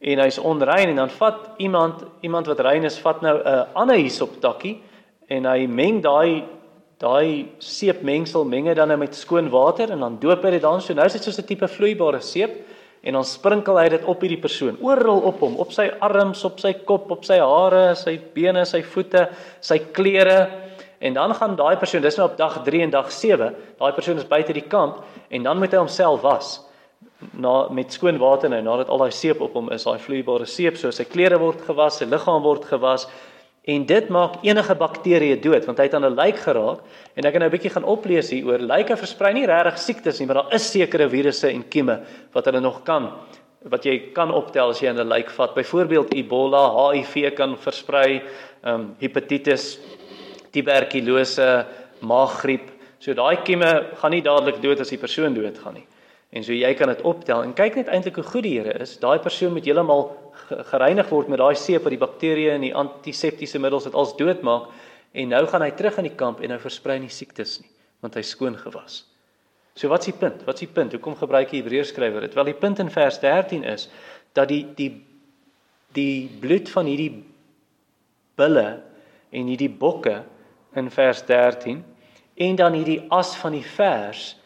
En hy's onrein en dan vat iemand iemand wat rein is, vat nou 'n ander hisop takkie en hy meng daai daai seepmengsel menge dan nou met skoon water en dan doop hy dit dan so nou is dit soos 'n tipe vloeibare seep en dan sprinkel hy dit op hierdie persoon. Oral op hom op sy arms op sy kop op sy hare sy bene sy voete sy klere. En dan gaan daai persoon dis nou op dag 3 en dag 7 daai persoon is buite die kamp en dan moet hy homself was na met skoon water nou nadat al daai seep op hom is daai vloeibare seep. So sy klere word gewas sy liggaam word gewas En dit maak enige bakterieë dood want hy het aan 'n lijk geraak en ek gaan nou 'n bietjie gaan oplees hier oor lyke versprei nie regtig siektes nie, maar daar is sekere virusse en kieme wat hulle nog kan wat jy kan optel as jy aan 'n lijk vat. Byvoorbeeld Ebola, HIV kan versprei, ehm um, hepatitis, tuberkulose, maaggriep. So daai kieme gaan nie dadelik dood as die persoon doodgaan nie. En so jy kan dit optel en kyk net eintlik hoe goed die Here is. Daai persoon moet heeltemal gereinig word met daai seep wat die bakterieë en die antiseptiese middels dit als doodmaak en nou gaan hy terug in die kamp en nou versprei nie siektes nie want hy skoon gewas. So wat's die punt? Wat's die punt? Hoekom gebruik die Hebreërs skrywer dit? Wel die punt in vers 13 is dat die die die bloed van hierdie bulle en hierdie bokke in vers 13 en dan hierdie as van die vers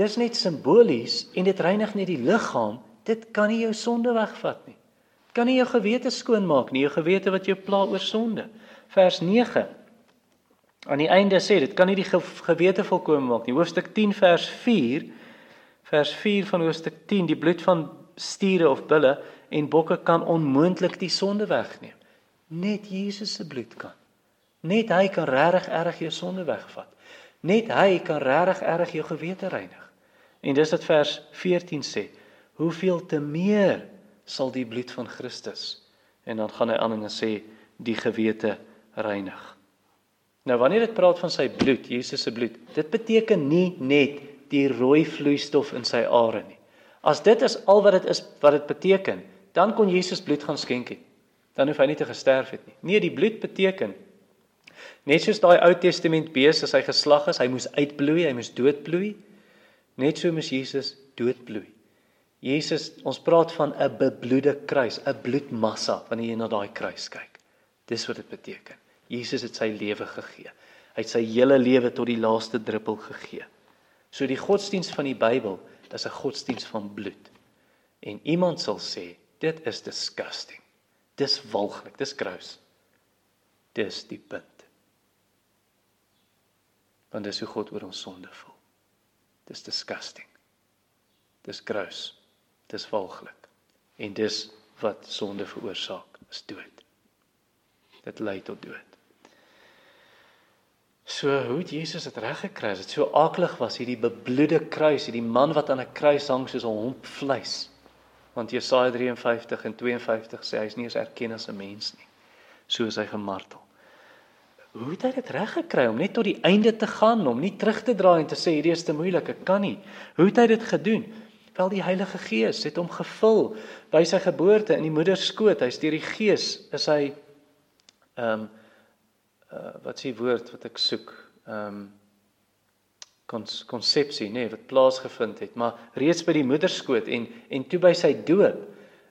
dis net simbolies en dit reinig net die liggaam. Dit kan nie jou sonde wegvat nie kan nie jou gewete skoon maak nie, jou gewete wat jou pla oor sonde. Vers 9. Aan die einde sê dit kan nie die gewete volkome maak nie. Hoofstuk 10 vers 4 vers 4 van hoofstuk 10 die bloed van stiere of bulle en bokke kan onmoontlik die sonde wegneem. Net Jesus se bloed kan. Net hy kan regtig erg jou sonde wegvat. Net hy kan regtig erg jou gewete reinig. En dis wat vers 14 sê. Hoeveel te meer sal die bloed van Christus en dan gaan hy aan en sê die gewete reinig. Nou wanneer dit praat van sy bloed, Jesus se bloed, dit beteken nie net die rooi vloeistof in sy are nie. As dit is al wat dit is wat dit beteken, dan kon Jesus bloed gaan skenk het. Dan hoef hy nie te gesterf het nie. Nee, die bloed beteken net soos daai Ou Testament bees as hy geslag is, hy moes uitbloei, hy moes doodbloei. Net so moes Jesus doodbloei. Jesus, ons praat van 'n bebloede kruis, 'n bloedmassa wanneer jy na daai kruis kyk. Dis wat dit beteken. Jesus het sy lewe gegee. Hy het sy hele lewe tot die laaste druppel gegee. So die godsdiens van die Bybel is 'n godsdiens van bloed. En iemand sal sê, dit is disgusting. Dis walglik, dis grous. Dis die punt. Want dis hoe God oor ons sonde voel. Dis disgusting. Dis grous. Dis walglik. En dis wat sonde veroorsaak, is dood. Dit lei tot dood. So hoe het Jesus dit reg gekry? Dit so aklig was hierdie bebloede kruis, hierdie man wat aan 'n kruis hang soos 'n homp vleis. Want Jesaja 53 en 52 sê hy's nie eens erken as 'n mens nie. So is hy gemartel. Hoe het hy dit reg gekry om net tot die einde te gaan, om nie terug te draai en te sê hierdie is te moeilik, ek kan nie. Hoe het hy dit gedoen? Wel die Heilige Gees het hom gevul by sy geboorte in die moeder se skoot. Hy's deur die Gees is hy ehm um, uh, wat s'ie woord wat ek soek? Ehm um, konsepsie, nee, wat plaasgevind het, maar reeds by die moeder se skoot en en toe by sy doop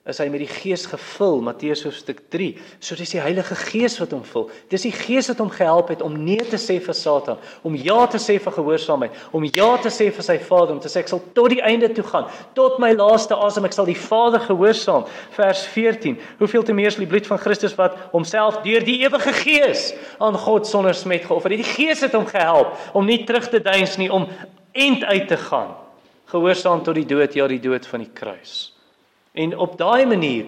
is hy met die Gees gevul Matteus hoofstuk 3. So dis die Heilige Gees wat hom vul. Dis die Gees wat hom gehelp het om nee te sê vir Satan, om ja te sê vir gehoorsaamheid, om ja te sê vir sy Vader, om te sê ek sal tot die einde toe gaan, tot my laaste asem ek sal die Vader gehoorsaam. Vers 14. Hoeveel te meer sal die bloed van Christus wat homself deur die ewige Gees aan God sonder smet geoffer het. Die Gees het hom gehelp om nie terug te deins nie, om end uit te gaan. Gehoorsaam tot die dood, ja die dood van die kruis. En op daai manier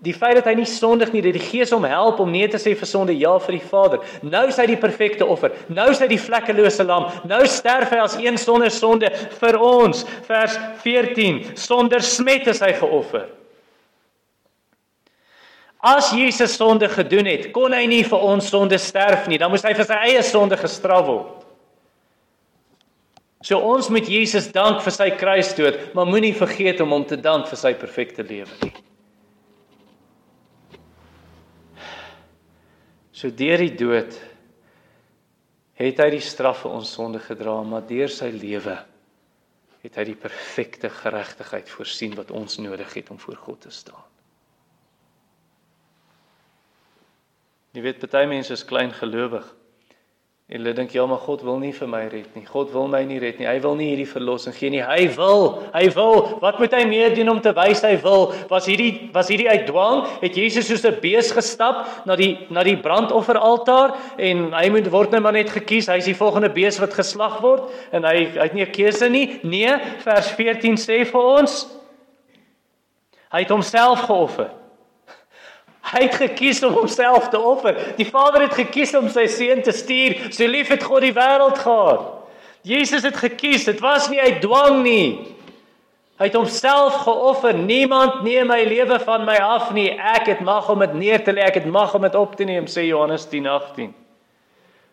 Die feit dat hy nie sondig nie, dat die Gees hom help om nee te sê vir sonde, ja vir die Vader. Nou is hy die perfekte offer. Nou is hy die vlekkelose lam. Nou sterf hy as een sonder sonde vir ons. Vers 14. Sonder smet is hy geoffer. As Jesus sonde gedoen het, kon hy nie vir ons sonde sterf nie. Dan moes hy vir sy eie sonde gestraf word. So ons moet Jesus dank vir sy kruisdood, maar moenie vergeet om hom te dank vir sy perfekte lewe nie. So deur die dood het hy die straf vir ons sonde gedra, maar deur sy lewe het hy die perfekte geregtigheid voorsien wat ons nodig het om voor God te staan. Jy weet baie mense is klein gelowig. En hulle dink ja, maar God wil nie vir my red nie. God wil my nie red nie. Hy wil nie hierdie verlossing gee nie. Hy wil. Hy wil. Wat moet hy meer doen om te wys hy wil? Was hierdie was hierdie uit dwang? Het Jesus soos 'n bees gestap na die na die brandofferaltaar en hy moet word nou maar net gekies. Hy's die volgende bees wat geslag word en hy hy het nie 'n keuse nie. Nee, vers 14 sê vir ons hy het homself geoffer. Hy het gekies om homself te offer. Die Vader het gekies om sy seun te stuur. So lief het God die wêreld gehad. Jesus het gekies. Dit was nie uit dwang nie. Hy het homself geoffer. Niemand neem my lewe van my af nie. Ek het mag om dit neer te lê. Ek het mag om dit op te neem, sê Johannes 10:18.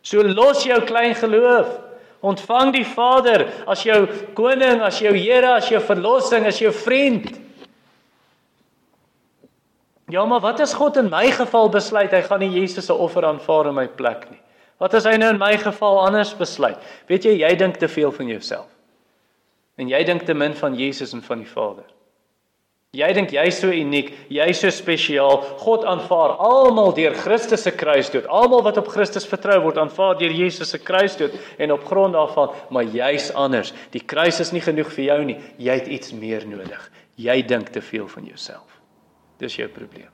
So los jou klein geloof. Ontvang die Vader as jou koning, as jou Here, as jou verlossing, as jou vriend. Ja, maar wat as God in my geval besluit hy gaan nie Jesus se offer aanvaar in my plek nie? Wat as hy nou in my geval anders besluit? Weet jy, jy dink te veel van jouself. En jy dink te min van Jesus en van die Vader. Jy dink jy's so uniek, jy's so spesiaal. God aanvaar almal deur Christus se kruisdood. Almal wat op Christus vertrou word, aanvaar deur Jesus se kruisdood en op grond daarvan, maar jy's anders. Die kruis is nie genoeg vir jou nie. Jy het iets meer nodig. Jy dink te veel van jouself. Dis jou probleem.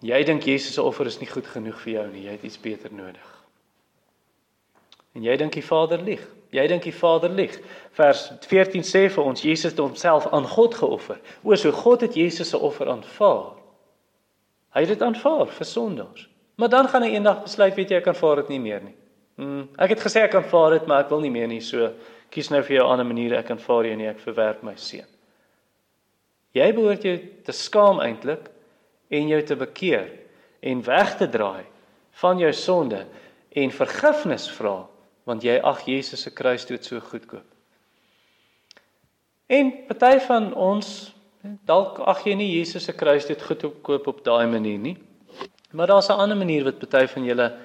Jy dink Jesus se offer is nie goed genoeg vir jou nie. Jy het iets beter nodig. En jy dink die Vader lieg. Jy dink die Vader lieg. Vers 14 sê vir ons Jesus het homself aan God geoffer. O, so God het Jesus se offer aanvaar. Hy het dit aanvaar vir sondaars. Maar dan gaan hy eendag besluit, weet jy, ek aanvaar dit nie meer nie. Hmm, ek het gesê ek aanvaar dit, maar ek wil nie meer nie. So kies nou vir 'n ander manier. Ek aanvaar jou nie, ek verwerp my seun. Jy behoort jou te skaam eintlik en jou te bekeer en weg te draai van jou sonde en vergifnis vra want jy ag Jesus se kruisdood so goedkoop. En party van ons dalk ag jy nie Jesus se kruisdood goedkoop op daai manier nie. Maar daar's 'n ander manier wat party van julle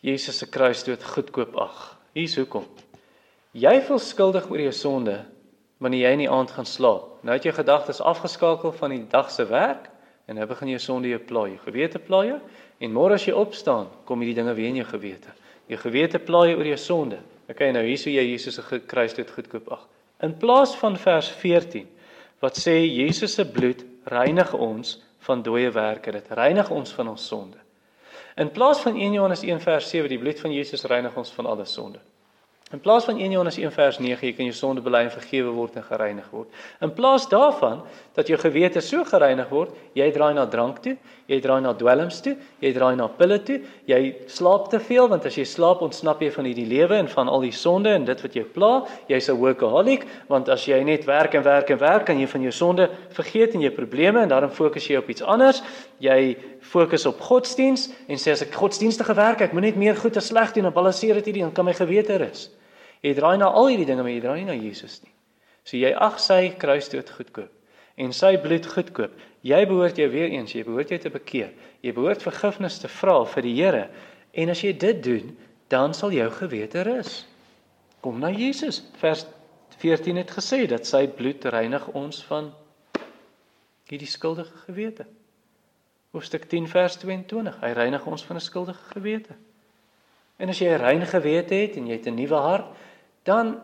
Jesus se kruisdood goedkoop ag. Hier's hoekom. Jy voel skuldig oor jou sonde wanneer jy in die aand gaan slaap. Nou het jy gedagtes afgeskakel van die dag se werk en nou begin jy sonde jou pla, jou gewete pla jou en môre as jy opstaan, kom hierdie dinge weer in jou gewete. Jou gewete pla jou oor jou sonde. Okay, nou hier sou jy Jesus se kruisdood goedkoop ag. In plaas van vers 14 wat sê Jesus se bloed reinig ons van dooie werke, dit reinig ons van ons sonde. In plaas van 1 Johannes 1 vers 7 die bloed van Jesus reinig ons van alle sonde. In plaas van 1 Johannes 1 vers 9 jy kan jou sonde bely en vergewe word en gereinig word. In plaas daarvan dat jou gewete so gereinig word, jy draai na drank toe, jy draai na dwelms toe, jy draai na pille toe, jy slaap te veel want as jy slaap ontsnap jy van hierdie lewe en van al die sonde en dit wat jou pla. Jy's 'n workaholic want as jy net werk en werk en werk kan jy van jou sonde vergeet en jou probleme en daarom fokus jy op iets anders. Jy fokus op godsdiens en sê as ek godsdienstige werk, ek moet net meer goed as sleg doen en balanseer dit hierdie dan kan my gewete rus. Jy draai na al hierdie dinge, maar jy draai nie na Jesus nie. So jy ag sy kruisdood goedkoop en sy bloed goedkoop. Jy behoort jou weer eens, jy behoort jou te bekeer. Jy behoort vergifnis te vra vir die Here. En as jy dit doen, dan sal jou gewete rus. Kom na Jesus. Vers 14 het gesê dat sy bloed reinig ons van hierdie skuldige gewete. Hoofstuk 10 vers 22. Hy reinig ons van 'n skuldige gewete. En as jy 'n rein gewete het en jy het 'n nuwe hart, dan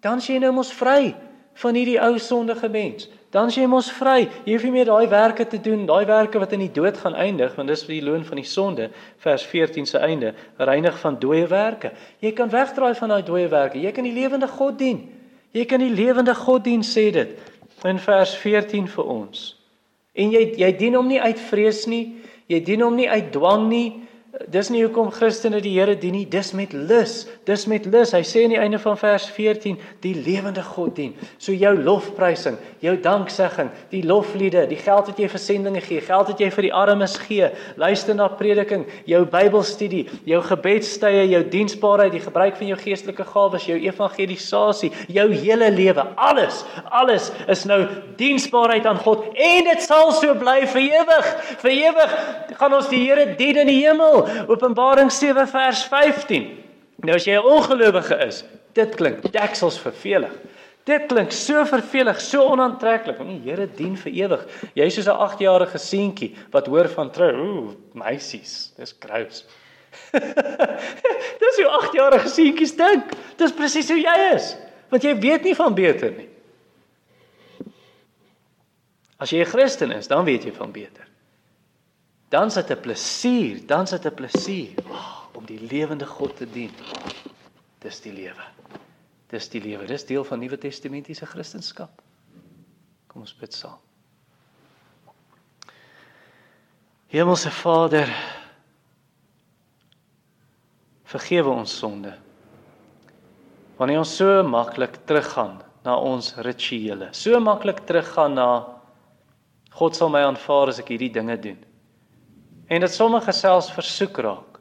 dan sien jy nou mos vry van hierdie ou sondige mens. Dan sien jy mos vry. Jy hoef nie meer daai werke te doen, daai werke wat in die dood gaan eindig, want dis die loon van die sonde, vers 14 se einde, reinig van dooie werke. Jy kan wegdraai van daai dooie werke. Jy kan die lewende God dien. Jy kan die lewende God dien, sê dit in vers 14 vir ons. En jy jy dien hom nie uit vrees nie. Jy dien hom nie uit dwang nie. Dis nie hoekom Christene die Here dien nie, dis met lus. Dis met lus. Hy sê aan die einde van vers 14, die lewende God dien. So jou lofprysing, jou danksegging, die lofliede, die geld wat jy vir sendinge gee, geld wat jy vir die armes gee, luister na prediking, jou Bybelstudie, jou gebedstye, jou diensbaarheid, die gebruik van jou geestelike gawes, jou evangelisasie, jou hele lewe, alles, alles is nou diensbaarheid aan God en dit sal so bly vir ewig. Vir ewig gaan ons die Here dien in die hemel. Openbaring 7 vers 15. Nou as jy 'n ongelowige is, dit klink deksels vervelig. Dit klink so vervelig, so onaantreklik. Nee, Here dien vir ewig. Jy's soos 'n 8-jarige seentjie wat hoor van trou. Ooh, meisies, dis grous. dis hoe 8-jarige seentjies dink. Dis presies hoe jy is, want jy weet nie van beter nie. As jy 'n Christen is, dan weet jy van beter dan sit 'n plesier, dan sit 'n plesier oh, om die lewende God te dien. Dis die lewe. Dis die lewe. Dis deel van Nuwe Testamentiese Christendom. Kom ons bid saam. Hemelse Vader, vergewe ons sonde. Wanneer ons so maklik teruggaan na ons rituele, so maklik teruggaan na God sal my aanvaar as ek hierdie dinge doen en dat sommige selfs versoek raak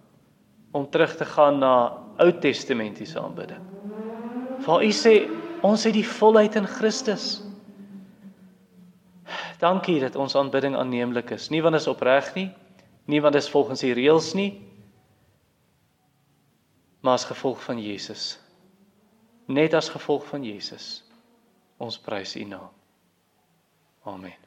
om terug te gaan na Ou Testamentiese aanbidding. Waar U sê ons het die volheid in Christus. Dankie dat ons aanbidding aanneemlik is. Nie want dit is opreg nie, nie want dit is volgens die reëls nie, maar as gevolg van Jesus. Net as gevolg van Jesus. Ons prys U naam. Amen.